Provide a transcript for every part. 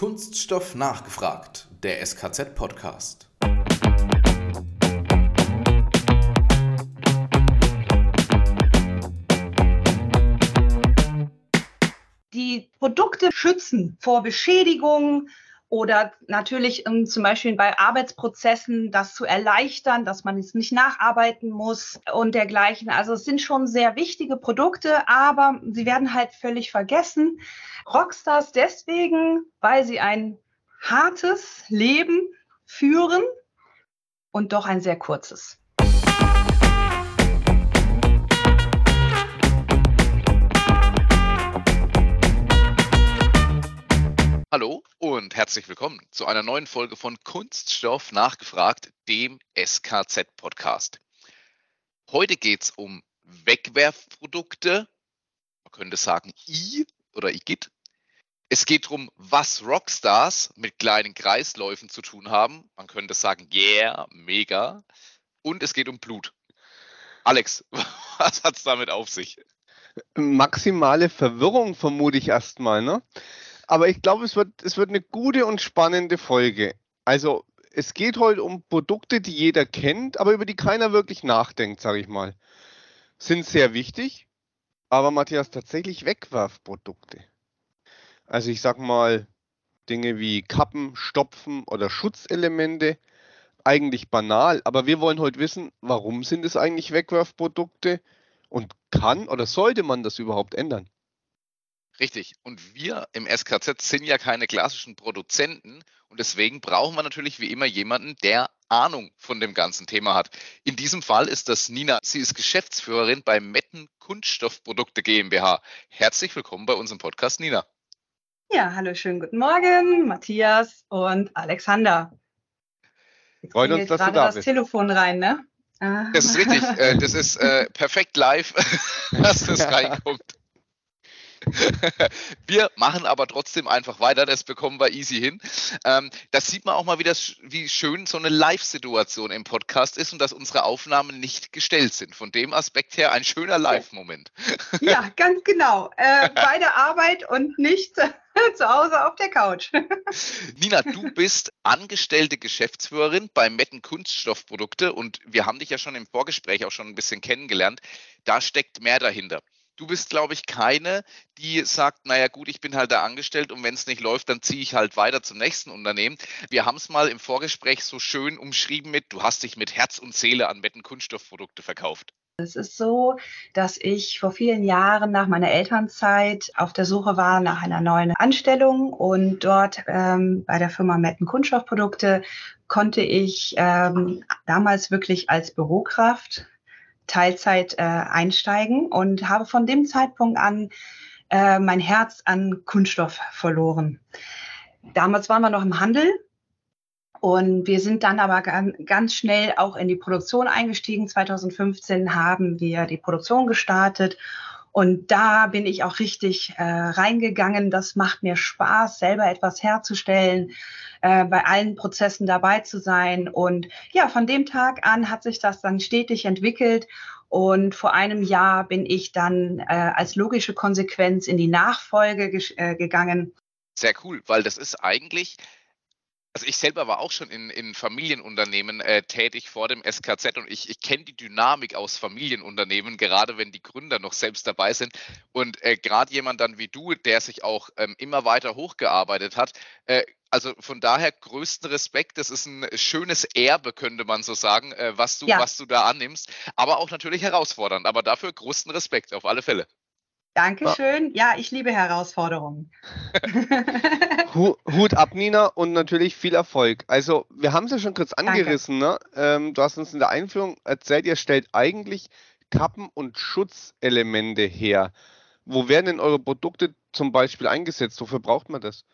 Kunststoff nachgefragt, der SKZ-Podcast. Die Produkte schützen vor Beschädigung oder natürlich um, zum Beispiel bei Arbeitsprozessen das zu erleichtern, dass man es nicht nacharbeiten muss und dergleichen. Also es sind schon sehr wichtige Produkte, aber sie werden halt völlig vergessen. Rockstars deswegen, weil sie ein hartes Leben führen und doch ein sehr kurzes. Hallo und herzlich willkommen zu einer neuen Folge von Kunststoff nachgefragt, dem SKZ-Podcast. Heute geht es um Wegwerfprodukte, man könnte sagen I oder IGIT. Es geht darum, was Rockstars mit kleinen Kreisläufen zu tun haben. Man könnte sagen, yeah, mega. Und es geht um Blut. Alex, was hat es damit auf sich? Maximale Verwirrung vermute ich erstmal, ne? Aber ich glaube, es wird, es wird eine gute und spannende Folge. Also, es geht heute um Produkte, die jeder kennt, aber über die keiner wirklich nachdenkt, sage ich mal. Sind sehr wichtig, aber Matthias, tatsächlich Wegwerfprodukte. Also ich sag mal, Dinge wie Kappen, Stopfen oder Schutzelemente, eigentlich banal, aber wir wollen heute wissen, warum sind es eigentlich Wegwerfprodukte und kann oder sollte man das überhaupt ändern? Richtig. Und wir im SKZ sind ja keine klassischen Produzenten und deswegen brauchen wir natürlich wie immer jemanden, der Ahnung von dem ganzen Thema hat. In diesem Fall ist das Nina. Sie ist Geschäftsführerin bei Metten Kunststoffprodukte GmbH. Herzlich willkommen bei unserem Podcast, Nina. Ja, hallo, schönen guten Morgen, Matthias und Alexander. Jetzt Freut uns, dass du da das bist. Telefon rein, ne? Das ist richtig. Äh, das ist äh, perfekt live, dass das reinkommt. Wir machen aber trotzdem einfach weiter, das bekommen wir easy hin. Ähm, das sieht man auch mal, wie, das, wie schön so eine Live-Situation im Podcast ist und dass unsere Aufnahmen nicht gestellt sind. Von dem Aspekt her ein schöner Live-Moment. Ja, ganz genau. Äh, bei der Arbeit und nicht zu Hause auf der Couch. Nina, du bist angestellte Geschäftsführerin bei Metten Kunststoffprodukte und wir haben dich ja schon im Vorgespräch auch schon ein bisschen kennengelernt. Da steckt mehr dahinter du bist, glaube ich, keine, die sagt, naja gut, ich bin halt da angestellt und wenn es nicht läuft, dann ziehe ich halt weiter zum nächsten Unternehmen. Wir haben es mal im Vorgespräch so schön umschrieben mit, du hast dich mit Herz und Seele an Metten Kunststoffprodukte verkauft. Es ist so, dass ich vor vielen Jahren nach meiner Elternzeit auf der Suche war nach einer neuen Anstellung und dort ähm, bei der Firma Metten Kunststoffprodukte konnte ich ähm, damals wirklich als Bürokraft Teilzeit äh, einsteigen und habe von dem Zeitpunkt an äh, mein Herz an Kunststoff verloren. Damals waren wir noch im Handel und wir sind dann aber ganz schnell auch in die Produktion eingestiegen. 2015 haben wir die Produktion gestartet und da bin ich auch richtig äh, reingegangen. Das macht mir Spaß, selber etwas herzustellen, äh, bei allen Prozessen dabei zu sein. Und ja, von dem Tag an hat sich das dann stetig entwickelt. Und vor einem Jahr bin ich dann äh, als logische Konsequenz in die Nachfolge äh, gegangen. Sehr cool, weil das ist eigentlich also ich selber war auch schon in, in Familienunternehmen äh, tätig vor dem SKZ und ich, ich kenne die Dynamik aus Familienunternehmen, gerade wenn die Gründer noch selbst dabei sind. Und äh, gerade jemand dann wie du, der sich auch ähm, immer weiter hochgearbeitet hat, äh, also von daher größten Respekt. Das ist ein schönes Erbe, könnte man so sagen, äh, was, du, ja. was du da annimmst. Aber auch natürlich herausfordernd. Aber dafür größten Respekt auf alle Fälle. Dankeschön. Ja, ich liebe Herausforderungen. Hut ab, Nina, und natürlich viel Erfolg. Also, wir haben es ja schon kurz angerissen. Ne? Ähm, du hast uns in der Einführung erzählt, ihr stellt eigentlich Kappen und Schutzelemente her. Wo werden denn eure Produkte zum Beispiel eingesetzt? Wofür braucht man das?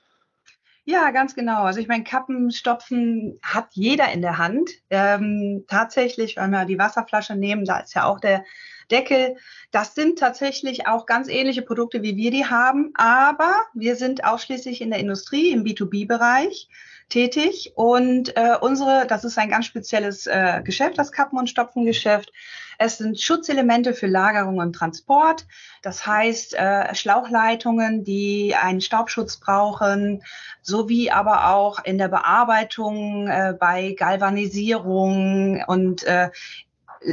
Ja, ganz genau. Also ich meine, Kappenstopfen hat jeder in der Hand. Ähm, tatsächlich, wenn wir die Wasserflasche nehmen, da ist ja auch der Deckel. Das sind tatsächlich auch ganz ähnliche Produkte, wie wir die haben, aber wir sind ausschließlich in der Industrie, im B2B-Bereich tätig und äh, unsere, das ist ein ganz spezielles äh, Geschäft, das Kappen- und Stopfengeschäft. Es sind Schutzelemente für Lagerung und Transport. Das heißt, äh, Schlauchleitungen, die einen Staubschutz brauchen, sowie aber auch in der Bearbeitung äh, bei Galvanisierung und äh,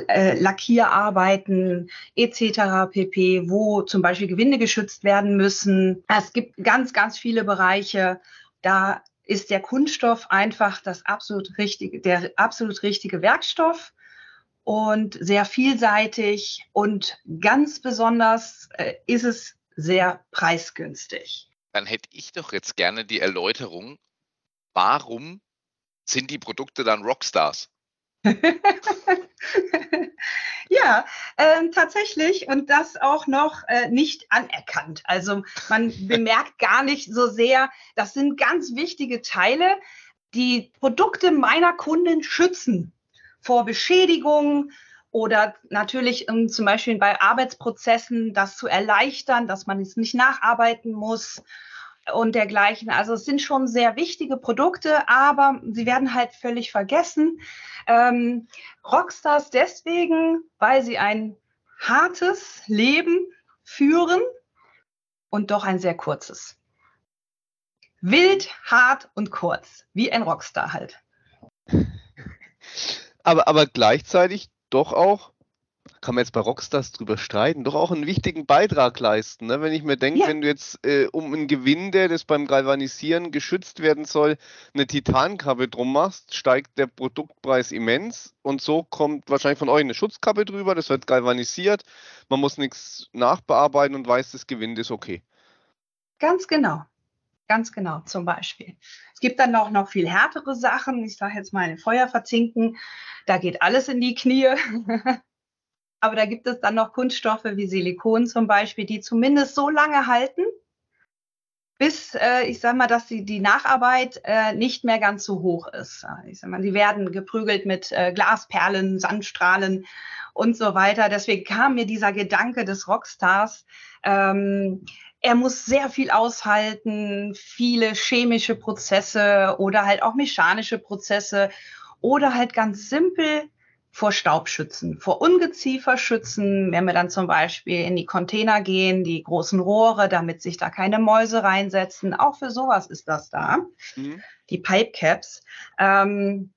äh, Lackierarbeiten etc. pp, wo zum Beispiel Gewinde geschützt werden müssen. Es gibt ganz, ganz viele Bereiche. Da ist der Kunststoff einfach das absolut richtige, der absolut richtige Werkstoff und sehr vielseitig und ganz besonders äh, ist es sehr preisgünstig. Dann hätte ich doch jetzt gerne die Erläuterung, warum sind die Produkte dann Rockstars? ja, äh, tatsächlich und das auch noch äh, nicht anerkannt. Also man bemerkt gar nicht so sehr, das sind ganz wichtige Teile, die Produkte meiner Kunden schützen vor Beschädigung oder natürlich um, zum Beispiel bei Arbeitsprozessen das zu erleichtern, dass man es nicht nacharbeiten muss und dergleichen. Also es sind schon sehr wichtige Produkte, aber sie werden halt völlig vergessen. Ähm, Rockstars deswegen, weil sie ein hartes Leben führen und doch ein sehr kurzes. Wild, hart und kurz, wie ein Rockstar halt aber, aber gleichzeitig doch auch, kann man jetzt bei Rockstars drüber streiten, doch auch einen wichtigen Beitrag leisten. Ne? Wenn ich mir denke, ja. wenn du jetzt äh, um ein Gewinde, das beim Galvanisieren geschützt werden soll, eine Titankappe drum machst, steigt der Produktpreis immens und so kommt wahrscheinlich von euch eine Schutzkappe drüber, das wird galvanisiert, man muss nichts nachbearbeiten und weiß, das Gewinde ist okay. Ganz genau. Ganz genau, zum Beispiel. Es gibt dann auch noch viel härtere Sachen. Ich sage jetzt mal ein Feuer verzinken. Da geht alles in die Knie. Aber da gibt es dann noch Kunststoffe wie Silikon zum Beispiel, die zumindest so lange halten, bis äh, ich sage mal, dass die, die Nacharbeit äh, nicht mehr ganz so hoch ist. Ich sag mal, die werden geprügelt mit äh, Glasperlen, Sandstrahlen und so weiter. Deswegen kam mir dieser Gedanke des Rockstars. Ähm, er muss sehr viel aushalten, viele chemische Prozesse oder halt auch mechanische Prozesse oder halt ganz simpel vor Staub schützen, vor Ungeziefer schützen, wenn wir dann zum Beispiel in die Container gehen, die großen Rohre, damit sich da keine Mäuse reinsetzen. Auch für sowas ist das da. Mhm. Die Pipe Caps. Ähm,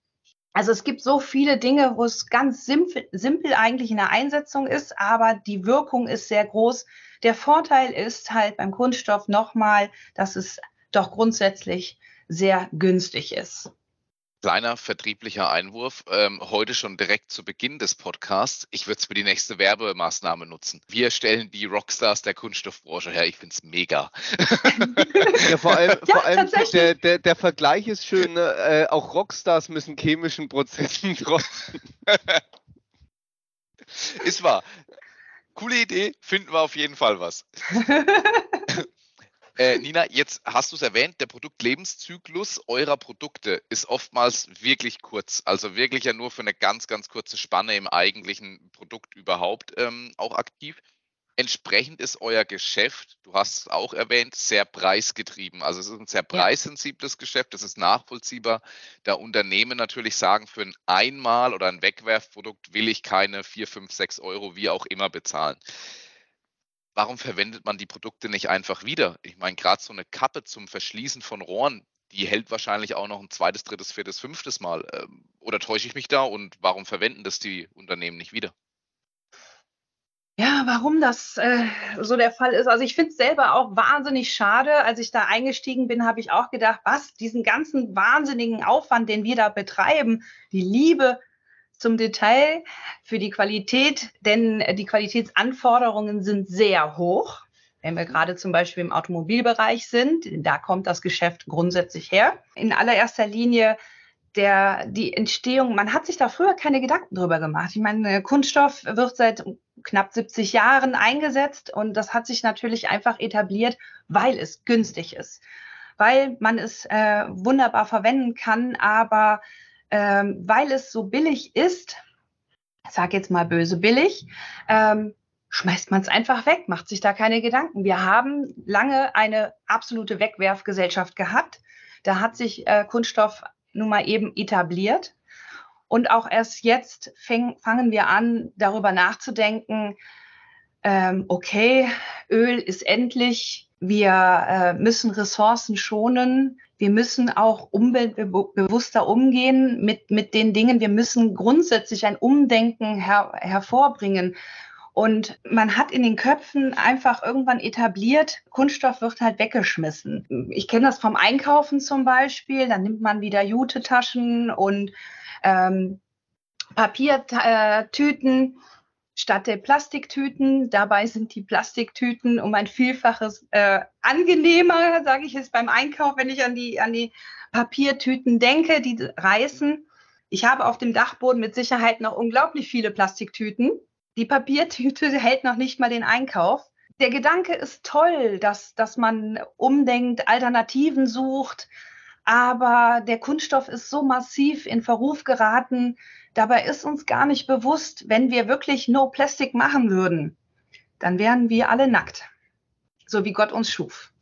also es gibt so viele Dinge, wo es ganz simpel, simpel eigentlich in der Einsetzung ist, aber die Wirkung ist sehr groß, der Vorteil ist halt beim Kunststoff nochmal, dass es doch grundsätzlich sehr günstig ist. Kleiner vertrieblicher Einwurf, ähm, heute schon direkt zu Beginn des Podcasts. Ich würde es für die nächste Werbemaßnahme nutzen. Wir stellen die Rockstars der Kunststoffbranche her. Ich finde es mega. ja, vor allem, ja, vor allem der, der, der, Vergleich ist schön. Ne? Äh, auch Rockstars müssen chemischen Prozessen trotzen. ist wahr coole Idee, finden wir auf jeden Fall was. äh, Nina, jetzt hast du es erwähnt, der Produktlebenszyklus eurer Produkte ist oftmals wirklich kurz, also wirklich ja nur für eine ganz, ganz kurze Spanne im eigentlichen Produkt überhaupt ähm, auch aktiv. Entsprechend ist euer Geschäft, du hast es auch erwähnt, sehr preisgetrieben. Also es ist ein sehr preissensibles Geschäft, das ist nachvollziehbar. Da Unternehmen natürlich sagen, für ein Einmal- oder ein Wegwerfprodukt will ich keine 4, 5, 6 Euro, wie auch immer bezahlen. Warum verwendet man die Produkte nicht einfach wieder? Ich meine, gerade so eine Kappe zum Verschließen von Rohren, die hält wahrscheinlich auch noch ein zweites, drittes, viertes, fünftes Mal. Ähm, oder täusche ich mich da und warum verwenden das die Unternehmen nicht wieder? Ja, warum das äh, so der Fall ist. Also ich finde es selber auch wahnsinnig schade. Als ich da eingestiegen bin, habe ich auch gedacht, was, diesen ganzen wahnsinnigen Aufwand, den wir da betreiben, die Liebe zum Detail für die Qualität, denn die Qualitätsanforderungen sind sehr hoch. Wenn wir gerade zum Beispiel im Automobilbereich sind, da kommt das Geschäft grundsätzlich her. In allererster Linie der, die Entstehung, man hat sich da früher keine Gedanken drüber gemacht. Ich meine, Kunststoff wird seit knapp 70 Jahren eingesetzt und das hat sich natürlich einfach etabliert, weil es günstig ist, weil man es äh, wunderbar verwenden kann, aber ähm, weil es so billig ist, sag jetzt mal böse billig, ähm, schmeißt man es einfach weg, macht sich da keine Gedanken. Wir haben lange eine absolute Wegwerfgesellschaft gehabt. Da hat sich äh, Kunststoff nun mal eben etabliert. Und auch erst jetzt fäng, fangen wir an, darüber nachzudenken, ähm, okay, Öl ist endlich, wir äh, müssen Ressourcen schonen, wir müssen auch umweltbewusster umgehen mit, mit den Dingen, wir müssen grundsätzlich ein Umdenken her hervorbringen. Und man hat in den Köpfen einfach irgendwann etabliert, Kunststoff wird halt weggeschmissen. Ich kenne das vom Einkaufen zum Beispiel. Dann nimmt man wieder Jute-Taschen und ähm, Papiertüten statt der Plastiktüten. Dabei sind die Plastiktüten um ein Vielfaches äh, angenehmer, sage ich es beim Einkauf, wenn ich an die, an die Papiertüten denke, die reißen. Ich habe auf dem Dachboden mit Sicherheit noch unglaublich viele Plastiktüten. Die Papiertüte hält noch nicht mal den Einkauf. Der Gedanke ist toll, dass, dass man umdenkt, Alternativen sucht, aber der Kunststoff ist so massiv in Verruf geraten. Dabei ist uns gar nicht bewusst, wenn wir wirklich No Plastic machen würden, dann wären wir alle nackt, so wie Gott uns schuf.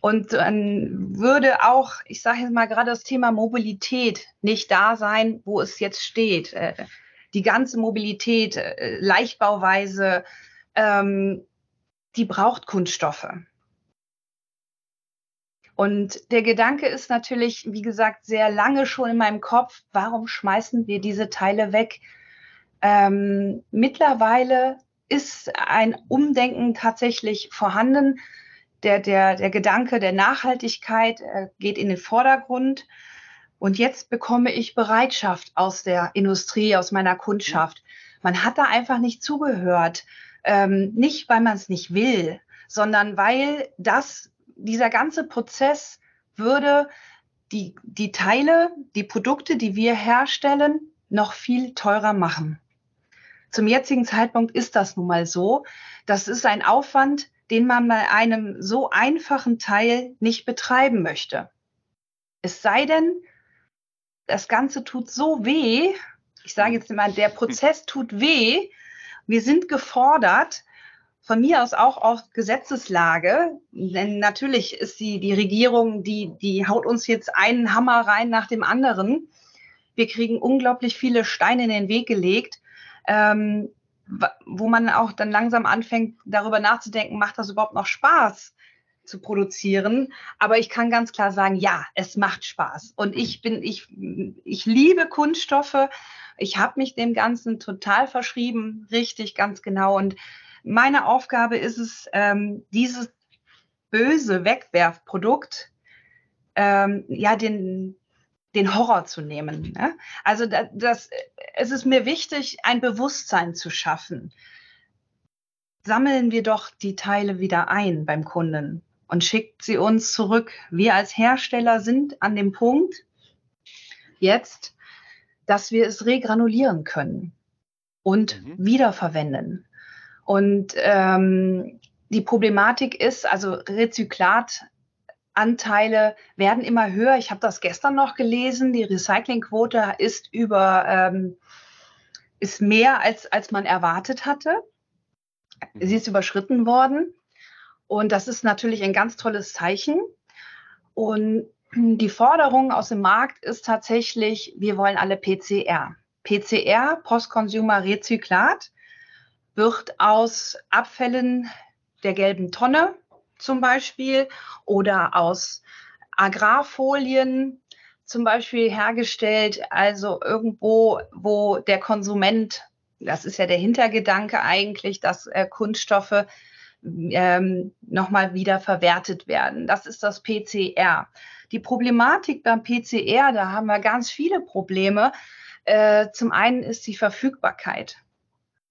Und dann würde auch, ich sage jetzt mal gerade das Thema Mobilität nicht da sein, wo es jetzt steht. Äh, die ganze Mobilität, äh, Leichtbauweise, ähm, die braucht Kunststoffe. Und der Gedanke ist natürlich, wie gesagt, sehr lange schon in meinem Kopf, warum schmeißen wir diese Teile weg? Ähm, mittlerweile ist ein Umdenken tatsächlich vorhanden. Der, der, der Gedanke der Nachhaltigkeit äh, geht in den Vordergrund. Und jetzt bekomme ich Bereitschaft aus der Industrie, aus meiner Kundschaft. Man hat da einfach nicht zugehört. Ähm, nicht, weil man es nicht will, sondern weil das, dieser ganze Prozess würde die, die Teile, die Produkte, die wir herstellen, noch viel teurer machen. Zum jetzigen Zeitpunkt ist das nun mal so. Das ist ein Aufwand, den man bei einem so einfachen Teil nicht betreiben möchte. Es sei denn, das Ganze tut so weh. Ich sage jetzt immer, der Prozess tut weh. Wir sind gefordert, von mir aus auch auf Gesetzeslage, denn natürlich ist die, die Regierung, die, die haut uns jetzt einen Hammer rein nach dem anderen. Wir kriegen unglaublich viele Steine in den Weg gelegt, ähm, wo man auch dann langsam anfängt, darüber nachzudenken, macht das überhaupt noch Spaß? zu produzieren. Aber ich kann ganz klar sagen, ja, es macht Spaß. Und ich bin, ich, ich liebe Kunststoffe. Ich habe mich dem Ganzen total verschrieben, richtig, ganz genau. Und meine Aufgabe ist es, ähm, dieses böse Wegwerfprodukt, ähm, ja, den, den Horror zu nehmen. Ne? Also das, das, es ist mir wichtig, ein Bewusstsein zu schaffen. Sammeln wir doch die Teile wieder ein beim Kunden und schickt sie uns zurück. Wir als Hersteller sind an dem Punkt jetzt, dass wir es regranulieren können und mhm. wiederverwenden. Und ähm, die Problematik ist, also Rezyklatanteile werden immer höher. Ich habe das gestern noch gelesen. Die Recyclingquote ist über ähm, ist mehr als als man erwartet hatte. Sie mhm. ist überschritten worden. Und das ist natürlich ein ganz tolles Zeichen. Und die Forderung aus dem Markt ist tatsächlich, wir wollen alle PCR. PCR, Post-Consumer Rezyklat, wird aus Abfällen der gelben Tonne zum Beispiel oder aus Agrarfolien zum Beispiel hergestellt, also irgendwo, wo der Konsument, das ist ja der Hintergedanke eigentlich, dass äh, Kunststoffe ähm, nochmal wieder verwertet werden. Das ist das PCR. Die Problematik beim PCR, da haben wir ganz viele Probleme. Äh, zum einen ist die Verfügbarkeit.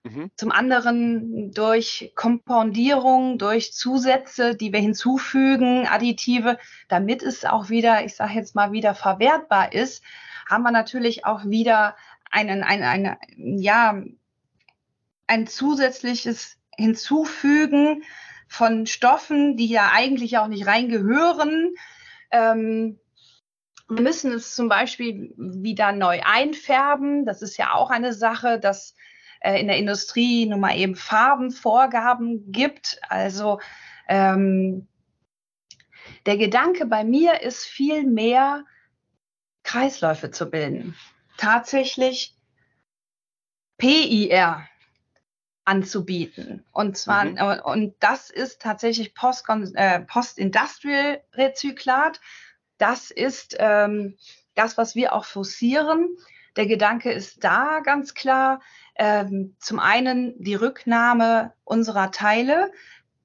Mhm. Zum anderen durch Kompoundierung, durch Zusätze, die wir hinzufügen, Additive, damit es auch wieder, ich sage jetzt mal, wieder verwertbar ist, haben wir natürlich auch wieder einen, ein, eine, ja, ein zusätzliches Hinzufügen von Stoffen, die ja eigentlich auch nicht reingehören. Ähm, Wir müssen es zum Beispiel wieder neu einfärben. Das ist ja auch eine Sache, dass äh, in der Industrie nun mal eben Farbenvorgaben gibt. Also ähm, der Gedanke bei mir ist viel mehr, Kreisläufe zu bilden. Tatsächlich PIR anzubieten. Und zwar, mhm. Äh, und das ist tatsächlich Post, äh, Post-Industrial Rezyklat. Das ist ähm, das, was wir auch forcieren. Der Gedanke ist da ganz klar. Ähm, zum einen die Rücknahme unserer Teile,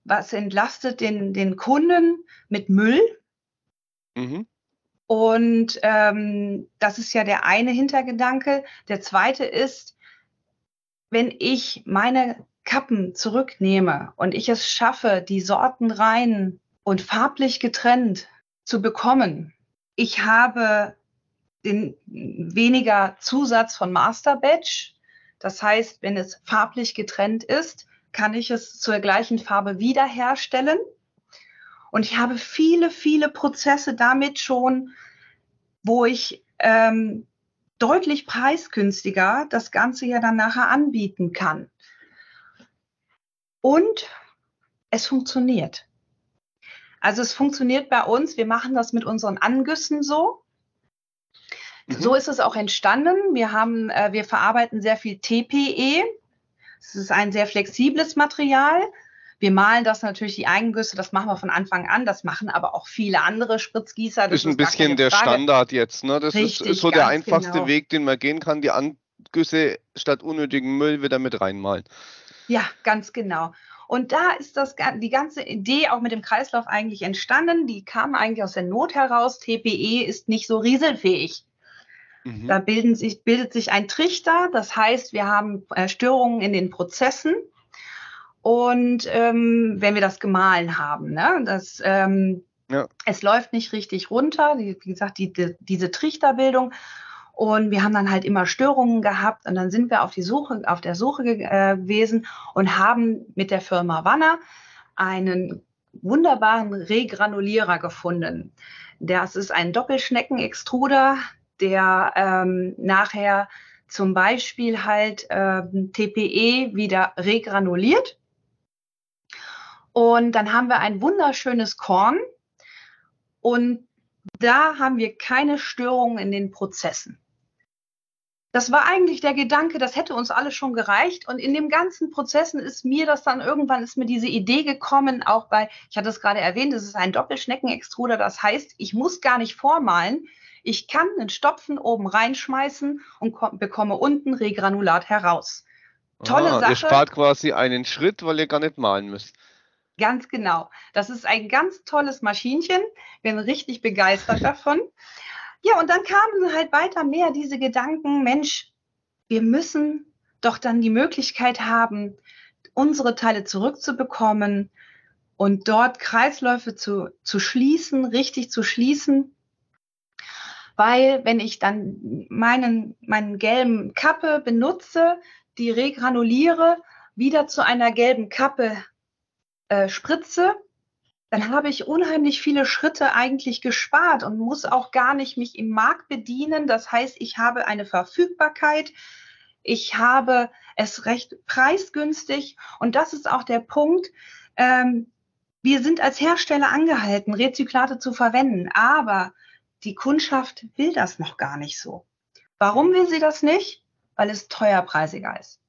was entlastet den, den Kunden mit Müll. Mhm. Und ähm, das ist ja der eine Hintergedanke. Der zweite ist, wenn ich meine Kappen zurücknehme und ich es schaffe, die Sorten rein und farblich getrennt zu bekommen. Ich habe den weniger Zusatz von Master Batch. Das heißt, wenn es farblich getrennt ist, kann ich es zur gleichen Farbe wiederherstellen. Und ich habe viele, viele Prozesse damit schon, wo ich ähm, deutlich preisgünstiger das Ganze ja dann nachher anbieten kann. Und es funktioniert. Also es funktioniert bei uns. Wir machen das mit unseren Angüssen so. Mhm. So ist es auch entstanden. Wir haben, äh, wir verarbeiten sehr viel TPE. Es ist ein sehr flexibles Material. Wir malen das natürlich, die Eigengüsse, das machen wir von Anfang an. Das machen aber auch viele andere Spritzgießer. Das ist ein bisschen der Standard jetzt. Ne? Das Richtig, ist so der einfachste genau. Weg, den man gehen kann. Die Angüsse statt unnötigen Müll wieder mit reinmalen. Ja, ganz genau. Und da ist das, die ganze Idee auch mit dem Kreislauf eigentlich entstanden. Die kam eigentlich aus der Not heraus. TPE ist nicht so rieselfähig. Mhm. Da sich, bildet sich ein Trichter. Das heißt, wir haben äh, Störungen in den Prozessen. Und ähm, wenn wir das gemahlen haben, ne, das, ähm, ja. es läuft nicht richtig runter, wie gesagt, die, die, diese Trichterbildung. Und wir haben dann halt immer Störungen gehabt und dann sind wir auf die Suche, auf der Suche äh, gewesen und haben mit der Firma Wanner einen wunderbaren Regranulierer gefunden. Das ist ein Doppelschneckenextruder, der ähm, nachher zum Beispiel halt ähm, TPE wieder regranuliert. Und dann haben wir ein wunderschönes Korn und da haben wir keine Störungen in den Prozessen. Das war eigentlich der Gedanke, das hätte uns alles schon gereicht. Und in dem ganzen Prozessen ist mir das dann irgendwann, ist mir diese Idee gekommen, auch bei, ich hatte es gerade erwähnt, es ist ein Doppelschneckenextruder. Das heißt, ich muss gar nicht vormalen. Ich kann einen Stopfen oben reinschmeißen und bekomme unten Regranulat heraus. Tolle ah, Sache. Ihr spart quasi einen Schritt, weil ihr gar nicht malen müsst. Ganz genau. Das ist ein ganz tolles Maschinchen. Bin richtig begeistert davon. Ja, und dann kamen halt weiter mehr diese Gedanken, Mensch, wir müssen doch dann die Möglichkeit haben, unsere Teile zurückzubekommen und dort Kreisläufe zu, zu schließen, richtig zu schließen. Weil wenn ich dann meinen, meinen gelben Kappe benutze, die regranuliere, wieder zu einer gelben Kappe äh, spritze, dann habe ich unheimlich viele Schritte eigentlich gespart und muss auch gar nicht mich im Markt bedienen. Das heißt, ich habe eine Verfügbarkeit, ich habe es recht preisgünstig und das ist auch der Punkt. Ähm, wir sind als Hersteller angehalten, Rezyklate zu verwenden, aber die Kundschaft will das noch gar nicht so. Warum will sie das nicht? Weil es teuerpreisiger ist.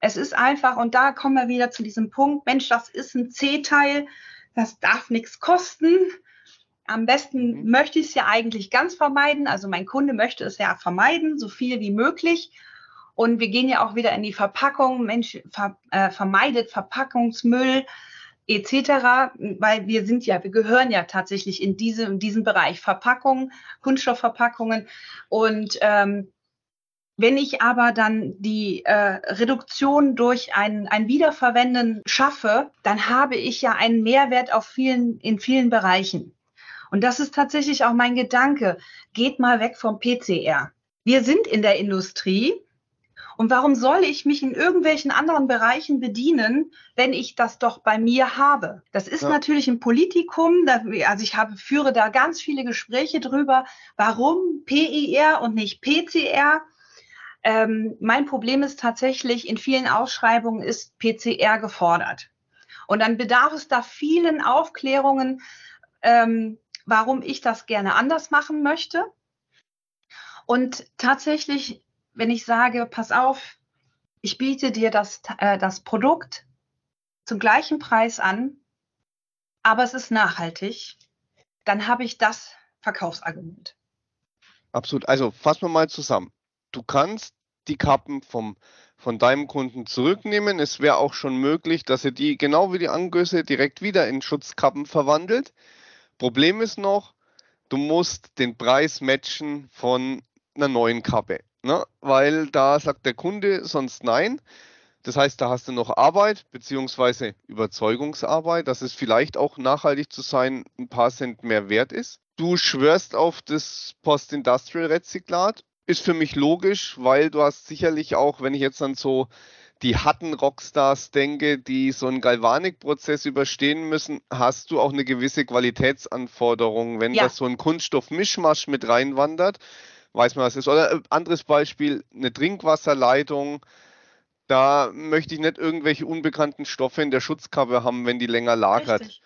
Es ist einfach, und da kommen wir wieder zu diesem Punkt, Mensch, das ist ein C-Teil, das darf nichts kosten. Am besten mhm. möchte ich es ja eigentlich ganz vermeiden. Also mein Kunde möchte es ja vermeiden, so viel wie möglich. Und wir gehen ja auch wieder in die Verpackung. Mensch ver, äh, vermeidet Verpackungsmüll etc., weil wir sind ja, wir gehören ja tatsächlich in, diese, in diesen Bereich Verpackungen, Kunststoffverpackungen. Und ähm, wenn ich aber dann die äh, Reduktion durch ein, ein Wiederverwenden schaffe, dann habe ich ja einen Mehrwert auf vielen, in vielen Bereichen. Und das ist tatsächlich auch mein Gedanke. Geht mal weg vom PCR. Wir sind in der Industrie Und warum soll ich mich in irgendwelchen anderen Bereichen bedienen, wenn ich das doch bei mir habe? Das ist ja. natürlich ein Politikum. Also ich habe, führe da ganz viele Gespräche drüber. Warum PIR und nicht PCR? Ähm, mein Problem ist tatsächlich, in vielen Ausschreibungen ist PCR gefordert. Und dann bedarf es da vielen Aufklärungen, ähm, warum ich das gerne anders machen möchte. Und tatsächlich wenn ich sage, pass auf, ich biete dir das, äh, das Produkt zum gleichen Preis an, aber es ist nachhaltig, dann habe ich das Verkaufsargument. Absolut. Also fassen wir mal zusammen. Du kannst die Kappen vom, von deinem Kunden zurücknehmen. Es wäre auch schon möglich, dass er die genau wie die Angüsse direkt wieder in Schutzkappen verwandelt. Problem ist noch, du musst den Preis matchen von einer neuen Kappe ne? weil da sagt der Kunde sonst nein. Das heißt, da hast du noch Arbeit beziehungsweise Überzeugungsarbeit, dass es vielleicht auch nachhaltig zu sein ein paar Cent mehr wert ist. Du schwörst auf das Post-Industrial-Rezyklat. Ist für mich logisch, weil du hast sicherlich auch, wenn ich jetzt an so die harten Rockstars denke, die so einen Galvanik-Prozess überstehen müssen, hast du auch eine gewisse Qualitätsanforderung, wenn ja. das so ein Kunststoff-Mischmasch mit reinwandert weiß man, was ist. Oder äh, anderes Beispiel, eine Trinkwasserleitung. Da möchte ich nicht irgendwelche unbekannten Stoffe in der Schutzkappe haben, wenn die länger lagert. Richtig.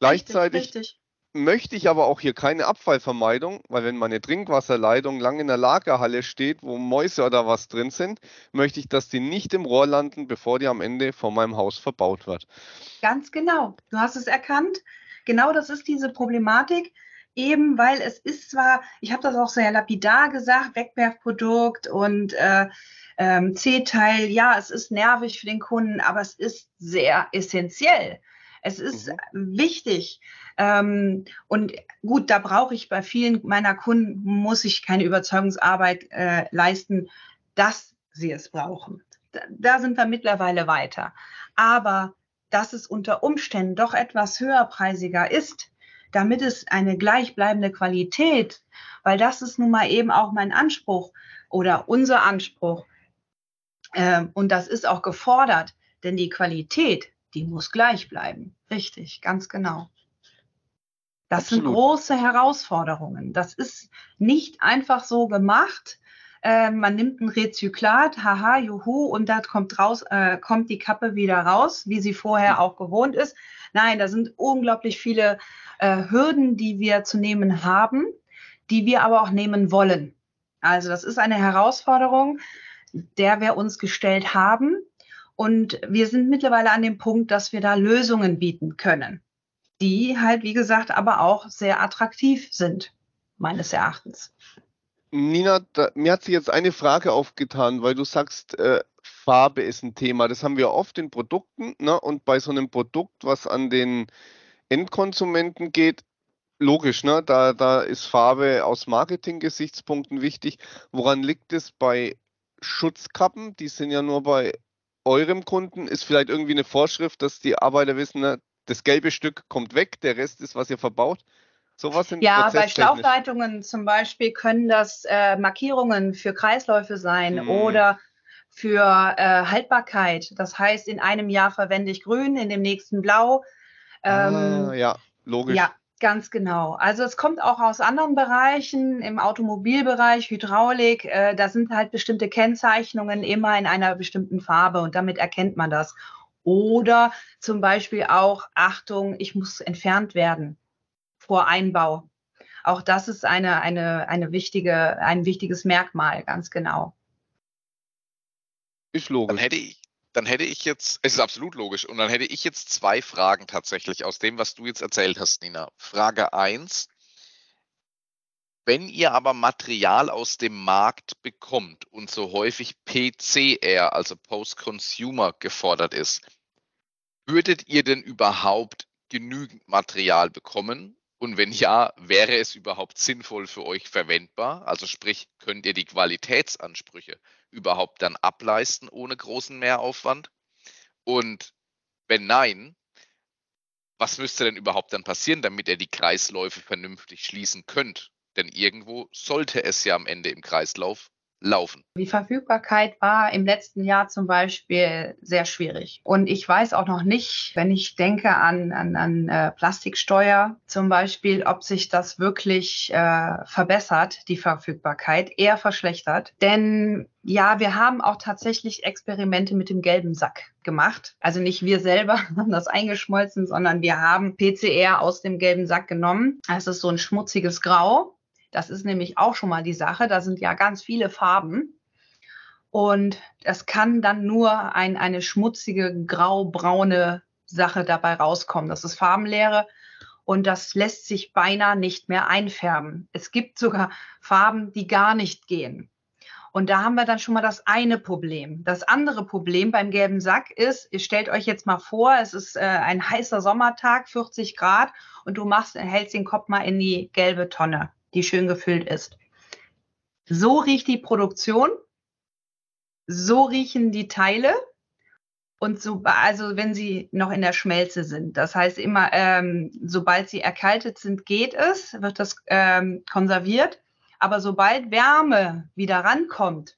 Gleichzeitig richtig, richtig. möchte ich aber auch hier keine Abfallvermeidung, weil wenn meine Trinkwasserleitung lang in der Lagerhalle steht, wo Mäuse oder was drin sind, möchte ich, dass die nicht im Rohr landen, bevor die am Ende vor meinem Haus verbaut wird. Ganz genau. Du hast es erkannt. Genau das ist diese Problematik eben weil es ist zwar, ich habe das auch sehr lapidar gesagt, Wegwerfprodukt und äh, ähm, C-Teil, ja, es ist nervig für den Kunden, aber es ist sehr essentiell. Es ist mhm. wichtig. Ähm, und gut, da brauche ich bei vielen meiner Kunden, muss ich keine Überzeugungsarbeit äh, leisten, dass sie es brauchen. Da, da sind wir mittlerweile weiter. Aber dass es unter Umständen doch etwas höherpreisiger ist, damit es eine gleichbleibende Qualität, weil das ist nun mal eben auch mein Anspruch oder unser Anspruch. Ähm, und das ist auch gefordert, denn die Qualität, die muss gleich bleiben. Richtig, ganz genau. Das Absolut. sind große Herausforderungen. Das ist nicht einfach so gemacht. Äh, man nimmt ein Rezyklat, haha, juhu, und da kommt raus, äh, kommt die Kappe wieder raus, wie sie vorher auch gewohnt ist. Nein, da sind unglaublich viele äh, Hürden, die wir zu nehmen haben, die wir aber auch nehmen wollen. Also das ist eine Herausforderung, der wir uns gestellt haben. Und wir sind mittlerweile an dem Punkt, dass wir da Lösungen bieten können, die halt, wie gesagt, aber auch sehr attraktiv sind, meines Erachtens. Nina, da, mir hat sich jetzt eine Frage aufgetan, weil du sagst, äh, Farbe ist ein Thema. Das haben wir oft in Produkten. Ne? Und bei so einem Produkt, was an den Endkonsumenten geht, logisch, ne? Da, da ist Farbe aus Marketing-Gesichtspunkten wichtig. Woran liegt es bei Schutzkappen? Die sind ja nur bei eurem Kunden. Ist vielleicht irgendwie eine Vorschrift, dass die Arbeiter wissen, ne? das gelbe Stück kommt weg, der Rest ist, was ihr verbaut? Sowas sind ja, bei Schlauchleitungen zum Beispiel können das äh, Markierungen für Kreisläufe sein hm. oder für äh, Haltbarkeit. Das heißt, in einem Jahr verwende ich grün, in dem nächsten blau. Ähm, ah, ja, logisch. Ja, ganz genau. Also es kommt auch aus anderen Bereichen, im Automobilbereich, Hydraulik, äh, da sind halt bestimmte Kennzeichnungen immer in einer bestimmten Farbe und damit erkennt man das. Oder zum Beispiel auch, Achtung, ich muss entfernt werden vor Einbau. Auch das ist eine, eine, eine wichtige, ein wichtiges Merkmal, ganz genau. Ist logisch. Dann hätte ich, dann hätte ich jetzt, es ist absolut logisch, und dann hätte ich jetzt zwei Fragen tatsächlich aus dem, was du jetzt erzählt hast, Nina. Frage 1. Wenn ihr aber Material aus dem Markt bekommt und so häufig PCR, also Post-Consumer, gefordert ist, würdet ihr denn überhaupt genügend Material bekommen? Und wenn ja, wäre es überhaupt sinnvoll für euch verwendbar? Also sprich, könnt ihr die Qualitätsansprüche überhaupt dann ableisten ohne großen Mehraufwand? Und wenn nein, was müsste denn überhaupt dann passieren, damit ihr die Kreisläufe vernünftig schließen könnt? Denn irgendwo sollte es ja am Ende im Kreislauf laufen? Die Verfügbarkeit war im letzten Jahr zum Beispiel sehr schwierig. Und ich weiß auch noch nicht, wenn ich denke an, an, an äh, Plastiksteuer zum Beispiel, ob sich das wirklich äh, verbessert, die Verfügbarkeit, eher verschlechtert. Denn ja, wir haben auch tatsächlich Experimente mit dem gelben Sack gemacht. Also nicht wir selber haben das eingeschmolzen, sondern wir haben PCR aus dem gelben Sack genommen. Es ist so ein schmutziges Grau das ist nämlich auch schon mal die Sache. Da sind ja ganz viele Farben. Und es kann dann nur ein, eine schmutzige, grau-braune Sache dabei rauskommen. Das ist Farbenlehre und das lässt sich beinahe nicht mehr einfärben. Es gibt sogar Farben, die gar nicht gehen. Und da haben wir dann schon mal das eine Problem. Das andere Problem beim gelben Sack ist, ihr stellt euch jetzt mal vor, es ist äh, ein heißer Sommertag, 40 Grad, und du machst, hältst den Kopf mal in die gelbe Tonne die schön gefüllt ist. So riecht die Produktion, so riechen die Teile und so, also wenn sie noch in der Schmelze sind. Das heißt immer, ähm, sobald sie erkaltet sind, geht es, wird das ähm, konserviert. Aber sobald Wärme wieder rankommt,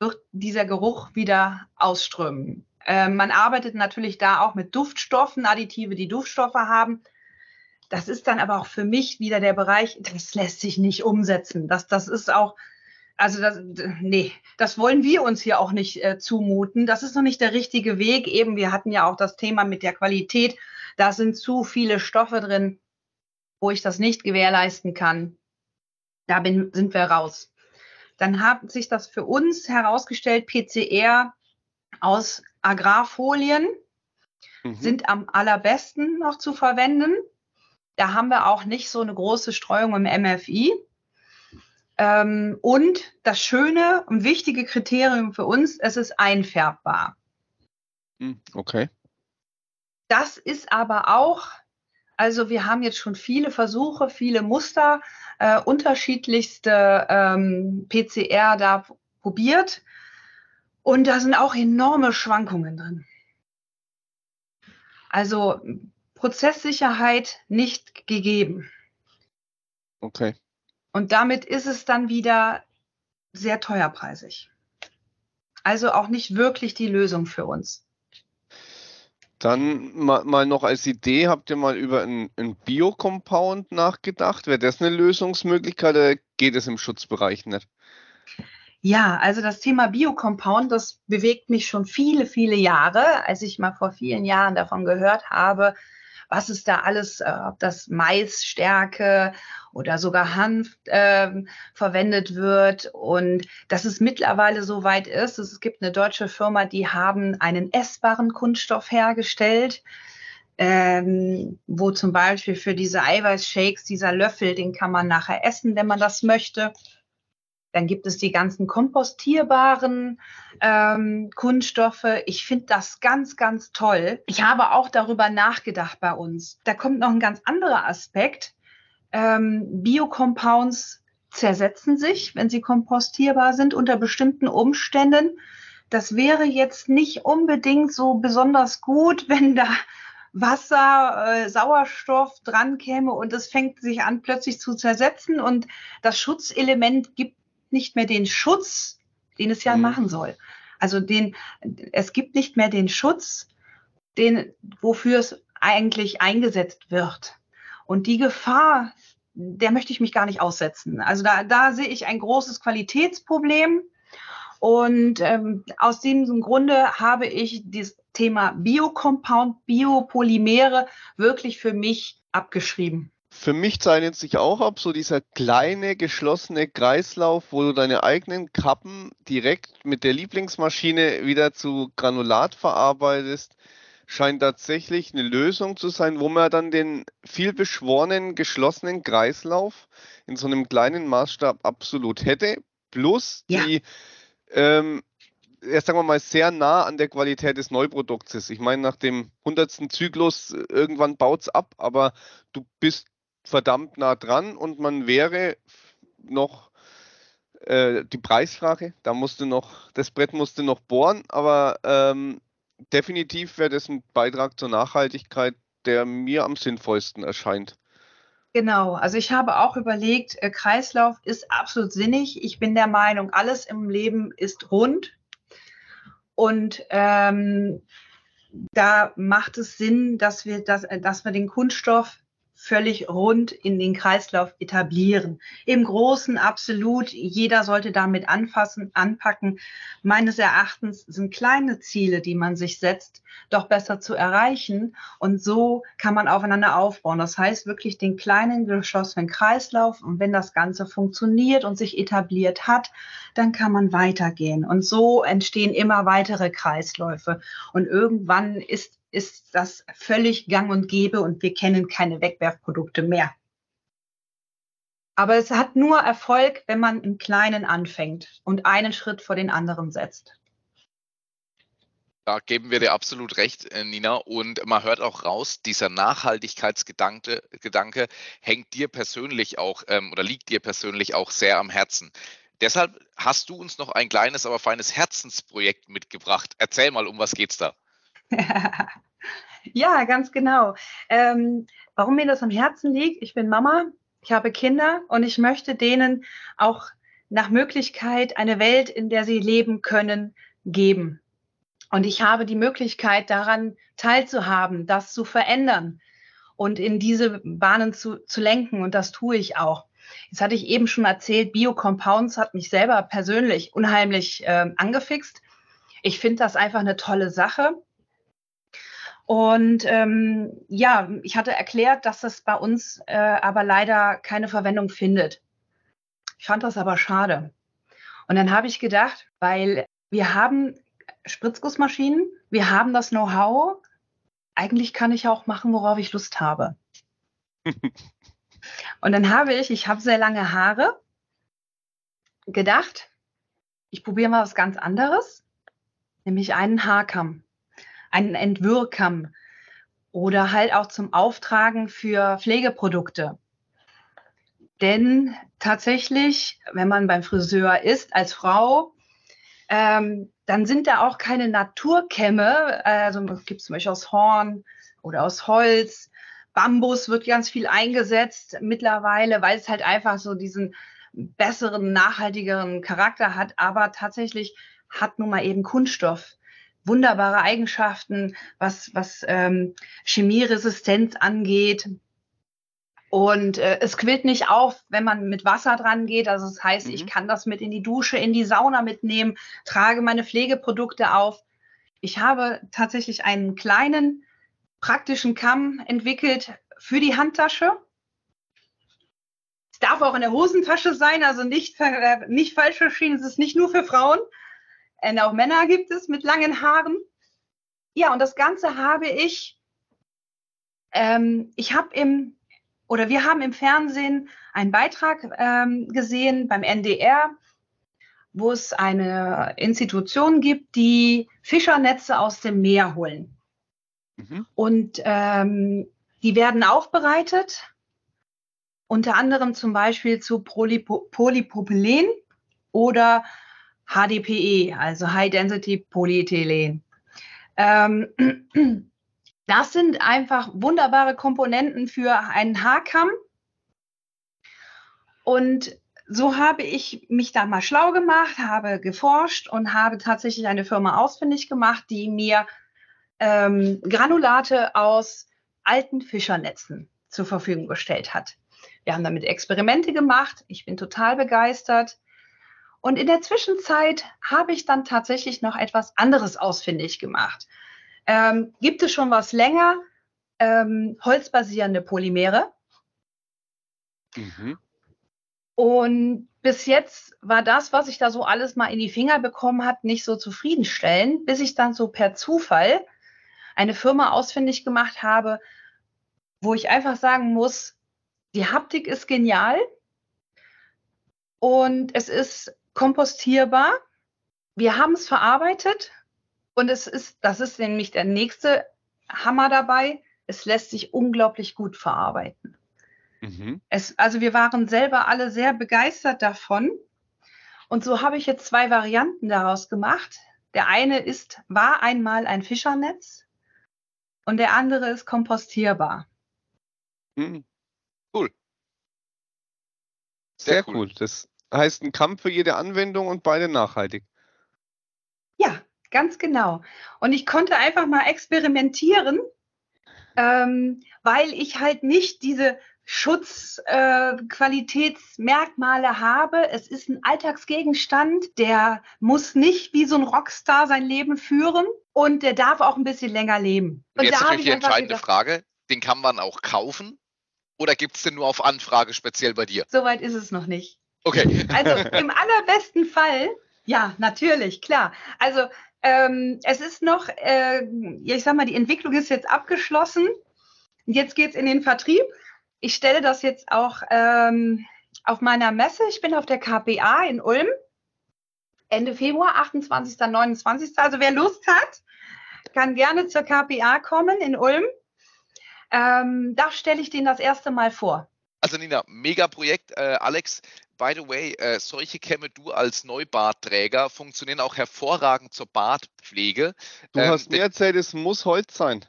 wird dieser Geruch wieder ausströmen. Ähm, man arbeitet natürlich da auch mit Duftstoffen, Additive, die Duftstoffe haben. Das ist dann aber auch für mich wieder der Bereich, das lässt sich nicht umsetzen. Das, das ist auch, also das, nee, das wollen wir uns hier auch nicht äh, zumuten. Das ist noch nicht der richtige Weg. Eben, wir hatten ja auch das Thema mit der Qualität. Da sind zu viele Stoffe drin, wo ich das nicht gewährleisten kann. Da bin, sind wir raus. Dann hat sich das für uns herausgestellt, PCR aus Agrarfolien mhm. sind am allerbesten noch zu verwenden. Da haben wir auch nicht so eine große Streuung im MFI. Ähm, und das schöne und wichtige Kriterium für uns, es ist einfärbbar. Hm, okay. Das ist aber auch, also wir haben jetzt schon viele Versuche, viele Muster, äh, unterschiedlichste ähm, PCR da probiert. Und da sind auch enorme Schwankungen drin. Also Prozesssicherheit nicht gegeben. Okay. Und damit ist es dann wieder sehr teuerpreisig. Also auch nicht wirklich die Lösung für uns. Dann mal, mal noch als Idee, habt ihr mal über ein, ein Bio-Compound nachgedacht? Wäre das eine Lösungsmöglichkeit oder geht es im Schutzbereich nicht? Ja, also das Thema Biocompound, das bewegt mich schon viele, viele Jahre. Als ich mal vor vielen Jahren davon gehört habe, was ist da alles, äh, ob das Maisstärke oder sogar Hanf äh, verwendet wird und dass es mittlerweile so weit ist. Es gibt eine deutsche Firma, die haben einen essbaren Kunststoff hergestellt. Ähm, wo zum Beispiel für diese Eiweißshakes dieser Löffel, den kann man nachher essen, wenn man das möchte. Dann gibt es die ganzen kompostierbaren ähm, Kunststoffe. Ich finde das ganz, ganz toll. Ich habe auch darüber nachgedacht bei uns. Da kommt noch ein ganz anderer Aspekt. Ähm, Biocompounds zersetzen sich, wenn sie kompostierbar sind, unter bestimmten Umständen. Das wäre jetzt nicht unbedingt so besonders gut, wenn da Wasser, äh, Sauerstoff dran käme und es fängt sich an plötzlich zu zersetzen und das Schutzelement gibt nicht mehr den Schutz, den es ja mhm. machen soll. Also den, es gibt nicht mehr den Schutz, den, wofür es eigentlich eingesetzt wird. Und die Gefahr, der möchte ich mich gar nicht aussetzen. Also da, da sehe ich ein großes Qualitätsproblem. Und ähm, aus diesem Grunde habe ich das Thema Biocompound, Biopolymere wirklich für mich abgeschrieben. Für mich zeichnet sich auch ab, so dieser kleine geschlossene Kreislauf, wo du deine eigenen Kappen direkt mit der Lieblingsmaschine wieder zu Granulat verarbeitest, scheint tatsächlich eine Lösung zu sein, wo man dann den viel beschworenen geschlossenen Kreislauf in so einem kleinen Maßstab absolut hätte, plus ja. die ähm, erst sagen wir mal, sehr nah an der Qualität des Neuprodukts ist. Ich meine, nach dem hundertsten Zyklus äh, irgendwann baut es ab, aber du bist verdammt nah dran und man wäre noch äh, die Preisfrage, da musste noch, das Brett musste noch bohren, aber ähm, definitiv wäre das ein Beitrag zur Nachhaltigkeit, der mir am sinnvollsten erscheint. Genau, also ich habe auch überlegt, äh, Kreislauf ist absolut sinnig. Ich bin der Meinung, alles im Leben ist rund. Und ähm, da macht es Sinn, dass wir, das, dass wir den Kunststoff völlig rund in den Kreislauf etablieren. Im Großen absolut, jeder sollte damit anfassen, anpacken. Meines Erachtens sind kleine Ziele, die man sich setzt, doch besser zu erreichen. Und so kann man aufeinander aufbauen. Das heißt wirklich den kleinen geschlossenen Kreislauf. Und wenn das Ganze funktioniert und sich etabliert hat, dann kann man weitergehen. Und so entstehen immer weitere Kreisläufe. Und irgendwann ist ist das völlig gang und gäbe und wir kennen keine Wegwerfprodukte mehr. Aber es hat nur Erfolg, wenn man im Kleinen anfängt und einen Schritt vor den anderen setzt. Da geben wir dir absolut recht, äh, Nina. Und man hört auch raus, dieser Nachhaltigkeitsgedanke Gedanke hängt dir persönlich auch ähm, oder liegt dir persönlich auch sehr am Herzen. Deshalb hast du uns noch ein kleines, aber feines Herzensprojekt mitgebracht. Erzähl mal, um was geht's da? ja, ganz genau. Ähm, warum mir das am Herzen liegt, ich bin Mama, ich habe Kinder und ich möchte denen auch nach Möglichkeit eine Welt, in der sie leben können, geben. Und ich habe die Möglichkeit daran teilzuhaben, das zu verändern und in diese Bahnen zu, zu lenken. Und das tue ich auch. Jetzt hatte ich eben schon erzählt, Biocompounds hat mich selber persönlich unheimlich äh, angefixt. Ich finde das einfach eine tolle Sache. Und ähm, ja, ich hatte erklärt, dass das bei uns äh, aber leider keine Verwendung findet. Ich fand das aber schade. Und dann habe ich gedacht, weil wir haben Spritzgussmaschinen, wir haben das Know-how, eigentlich kann ich auch machen, worauf ich Lust habe. Und dann habe ich, ich habe sehr lange Haare, gedacht, ich probiere mal was ganz anderes, nämlich einen Haarkamm einen Entwürkamm oder halt auch zum Auftragen für Pflegeprodukte. Denn tatsächlich, wenn man beim Friseur ist als Frau, ähm, dann sind da auch keine Naturkämme. Also gibt es zum Beispiel aus Horn oder aus Holz. Bambus wird ganz viel eingesetzt mittlerweile, weil es halt einfach so diesen besseren, nachhaltigeren Charakter hat. Aber tatsächlich hat nun mal eben Kunststoff wunderbare Eigenschaften, was, was ähm, Chemieresistenz angeht. Und äh, es quillt nicht auf, wenn man mit Wasser dran geht. Also das heißt, mhm. ich kann das mit in die Dusche, in die Sauna mitnehmen, trage meine Pflegeprodukte auf. Ich habe tatsächlich einen kleinen praktischen Kamm entwickelt für die Handtasche. Es darf auch in der Hosentasche sein, also nicht, äh, nicht falsch verstehen. Es ist nicht nur für Frauen. Und auch Männer gibt es mit langen Haaren. Ja, und das Ganze habe ich, ähm, ich habe im, oder wir haben im Fernsehen einen Beitrag ähm, gesehen beim NDR, wo es eine Institution gibt, die Fischernetze aus dem Meer holen. Mhm. Und ähm, die werden aufbereitet, unter anderem zum Beispiel zu Polypropylen oder HDPE, also High Density Polyethylen. Ähm, das sind einfach wunderbare Komponenten für einen Haarkamm. Und so habe ich mich da mal schlau gemacht, habe geforscht und habe tatsächlich eine Firma ausfindig gemacht, die mir ähm, Granulate aus alten Fischernetzen zur Verfügung gestellt hat. Wir haben damit Experimente gemacht. Ich bin total begeistert. Und in der Zwischenzeit habe ich dann tatsächlich noch etwas anderes ausfindig gemacht. Ähm, gibt es schon was länger? Ähm, holzbasierende Polymere. Mhm. Und bis jetzt war das, was ich da so alles mal in die Finger bekommen hat, nicht so zufriedenstellend, bis ich dann so per Zufall eine Firma ausfindig gemacht habe, wo ich einfach sagen muss, die Haptik ist genial und es ist kompostierbar. Wir haben es verarbeitet und es ist, das ist nämlich der nächste Hammer dabei. Es lässt sich unglaublich gut verarbeiten. Mhm. Es, also wir waren selber alle sehr begeistert davon. Und so habe ich jetzt zwei Varianten daraus gemacht. Der eine ist, war einmal ein Fischernetz und der andere ist kompostierbar. Mhm. Cool. Sehr, Sehr cool. cool. Das heißt ein Kampf für jede Anwendung und beide nachhaltig. Ja, ganz genau. Und ich konnte einfach mal experimentieren, ähm, weil ich halt nicht diese Schutzqualitätsmerkmale äh, habe. Es ist ein Alltagsgegenstand, der muss nicht wie so ein Rockstar sein Leben führen und der darf auch ein bisschen länger leben. Und, und jetzt natürlich die entscheidende gedacht, Frage, den kann man auch kaufen oder gibt es den nur auf Anfrage speziell bei dir? Soweit ist es noch nicht. Okay. Also im allerbesten Fall, ja, natürlich, klar. Also ähm, es ist noch, äh, ich sag mal, die Entwicklung ist jetzt abgeschlossen. Jetzt geht es in den Vertrieb ich stelle das jetzt auch ähm, auf meiner Messe. Ich bin auf der KPA in Ulm. Ende Februar, 28. 29. Also wer Lust hat, kann gerne zur KPA kommen in Ulm. Ähm, da stelle ich den das erste Mal vor. Also Nina, mega Projekt. Äh, Alex, by the way, äh, solche Kämme du als Neubartträger funktionieren auch hervorragend zur Bartpflege. Du ähm, hast mir erzählt, es muss Holz sein.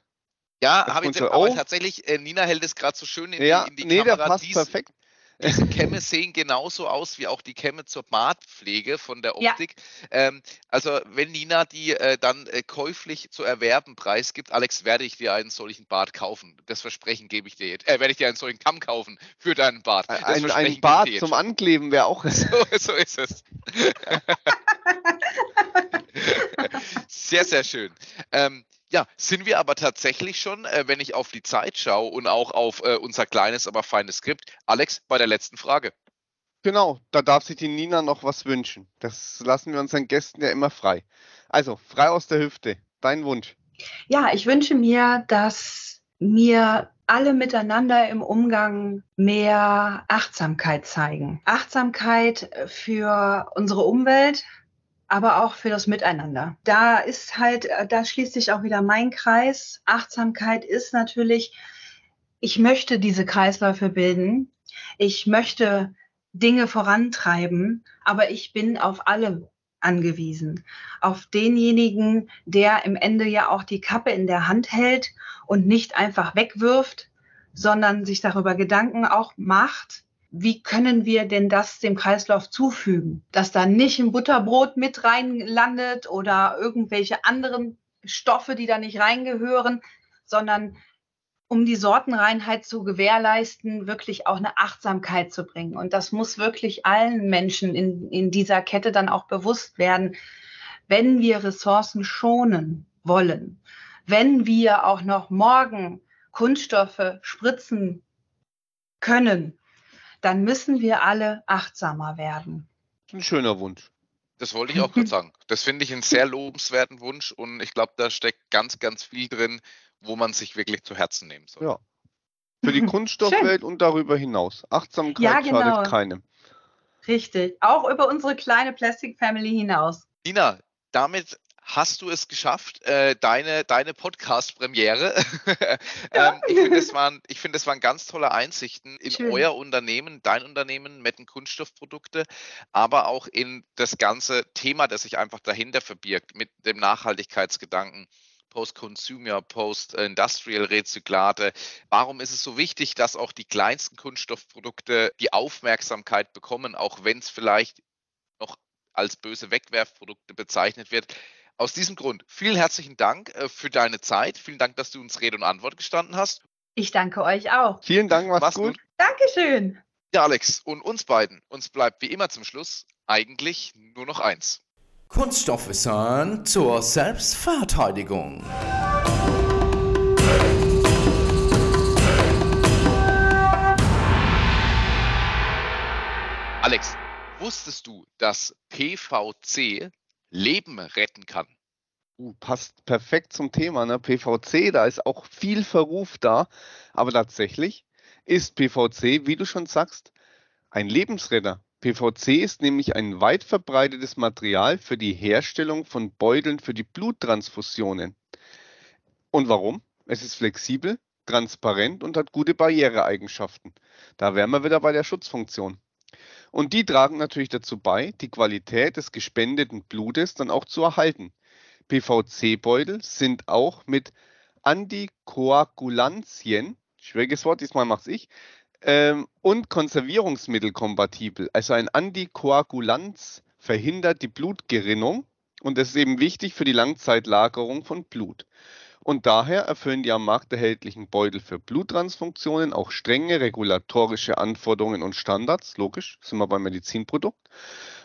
Ja, habe ich aber tatsächlich, äh, Nina hält es gerade so schön in ja, die, in die nee, Kamera. Der passt Dies, perfekt. Diese Kämme sehen genauso aus wie auch die Kämme zur Bartpflege von der Optik. Ja. Ähm, also wenn Nina die äh, dann äh, käuflich zu erwerben preisgibt, Alex, werde ich dir einen solchen Bart kaufen. Das Versprechen gebe ich dir jetzt. Äh, werde ich dir einen solchen Kamm kaufen für deinen Bart. Das ein, ein Bart zum Ankleben wäre auch. So, so ist es. sehr, sehr schön. Ähm, ja, sind wir aber tatsächlich schon, äh, wenn ich auf die Zeit schaue und auch auf äh, unser kleines, aber feines Skript. Alex, bei der letzten Frage. Genau, da darf sich die Nina noch was wünschen. Das lassen wir unseren Gästen ja immer frei. Also, frei aus der Hüfte. Dein Wunsch. Ja, ich wünsche mir, dass mir alle miteinander im Umgang mehr Achtsamkeit zeigen. Achtsamkeit für unsere Umwelt, aber auch für das Miteinander. Da ist halt, äh, da schließt sich auch wieder mein Kreis. Achtsamkeit ist natürlich, ich möchte diese Kreisläufe bilden. Ich möchte Dinge vorantreiben, aber ich bin auf alle angewiesen. Auf denjenigen, der im Ende ja auch die Kappe in der Hand hält und nicht einfach wegwirft, sondern sich darüber Gedanken auch macht, wie können wir denn das dem Kreislauf zufügen, dass da nicht ein Butterbrot mit reinlandet oder irgendwelche anderen Stoffe, die da nicht reingehören, sondern um die Sortenreinheit zu gewährleisten, wirklich auch eine Achtsamkeit zu bringen. Und das muss wirklich allen Menschen in, in dieser Kette dann auch bewusst werden, wenn wir Ressourcen schonen wollen, wenn wir auch noch morgen Kunststoffe spritzen können, dann müssen wir alle achtsamer werden. Ein schöner Wunsch. Das wollte ich auch kurz sagen. Das finde ich einen sehr lobenswerten Wunsch und ich glaube, da steckt ganz, ganz viel drin, wo man sich wirklich zu Herzen nehmen soll. Ja. Für die Kunststoffwelt und darüber hinaus. Achtsamkeit ja, genau. schadet keinem. Richtig. Auch über unsere kleine Plastic Family hinaus. Dina, damit hast du es geschafft, äh, deine, deine Podcast-Premiere. Ähm, ich finde, das, waren, find, das waren ganz tolle Einsichten in Schön. euer Unternehmen, dein Unternehmen, Metten Kunststoffprodukte, aber auch in das ganze Thema, das sich einfach dahinter verbirgt, mit dem Nachhaltigkeitsgedanken. Post-Consumer, Post-Industrial-Rezyklate. Warum ist es so wichtig, dass auch die kleinsten Kunststoffprodukte die Aufmerksamkeit bekommen, auch wenn es vielleicht noch als böse Wegwerfprodukte bezeichnet wird? Aus diesem Grund vielen herzlichen Dank äh, für deine Zeit. Vielen Dank, dass du uns Rede und Antwort gestanden hast. Ich danke euch auch. Vielen Dank, mach's, mach's gut. gut. Dankeschön. Ja, Alex, und uns beiden, uns bleibt wie immer zum Schluss eigentlich nur noch eins. Kunststoffwissen zur Selbstverteidigung. Alex, wusstest du, dass PVC Leben retten kann. Uh, passt perfekt zum Thema, ne? PVC, da ist auch viel Verruf da, aber tatsächlich ist PVC, wie du schon sagst, ein Lebensretter. PVC ist nämlich ein weit verbreitetes Material für die Herstellung von Beuteln für die Bluttransfusionen. Und warum? Es ist flexibel, transparent und hat gute Barriereeigenschaften. Da wären wir wieder bei der Schutzfunktion. Und die tragen natürlich dazu bei, die Qualität des gespendeten Blutes dann auch zu erhalten. PVC-Beutel sind auch mit Antikoagulantien, schwieriges Wort, diesmal mache ich, ähm, und konservierungsmittelkompatibel. Also ein Antikoagulanz verhindert die Blutgerinnung und das ist eben wichtig für die Langzeitlagerung von Blut. Und daher erfüllen die am Markt erhältlichen Beutel für Bluttransfunktionen auch strenge regulatorische Anforderungen und Standards, logisch, sind wir beim Medizinprodukt,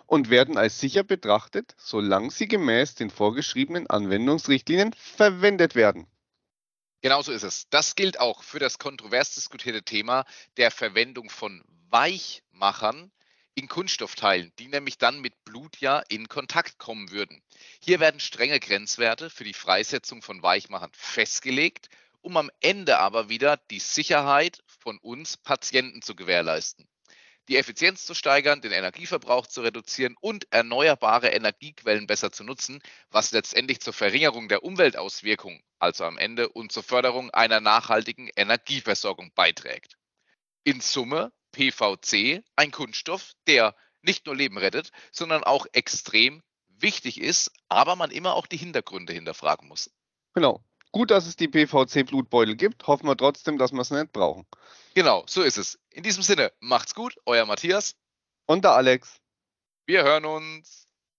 und werden als sicher betrachtet, solange sie gemäß den vorgeschriebenen Anwendungsrichtlinien verwendet werden. Genauso ist es. Das gilt auch für das kontrovers diskutierte Thema der Verwendung von Weichmachern in Kunststoffteilen, die nämlich dann mit Blut ja in Kontakt kommen würden. Hier werden strenge Grenzwerte für die Freisetzung von Weichmachern festgelegt, um am Ende aber wieder die Sicherheit von uns Patienten zu gewährleisten die Effizienz zu steigern, den Energieverbrauch zu reduzieren und erneuerbare Energiequellen besser zu nutzen, was letztendlich zur Verringerung der Umweltauswirkungen, also am Ende, und zur Förderung einer nachhaltigen Energieversorgung beiträgt. In Summe PVC, ein Kunststoff, der nicht nur Leben rettet, sondern auch extrem wichtig ist, aber man immer auch die Hintergründe hinterfragen muss. Genau. Gut, dass es die PVC-Blutbeutel gibt. Hoffen wir trotzdem, dass wir es nicht brauchen. Genau, so ist es. In diesem Sinne, macht's gut, euer Matthias. Und der Alex. Wir hören uns.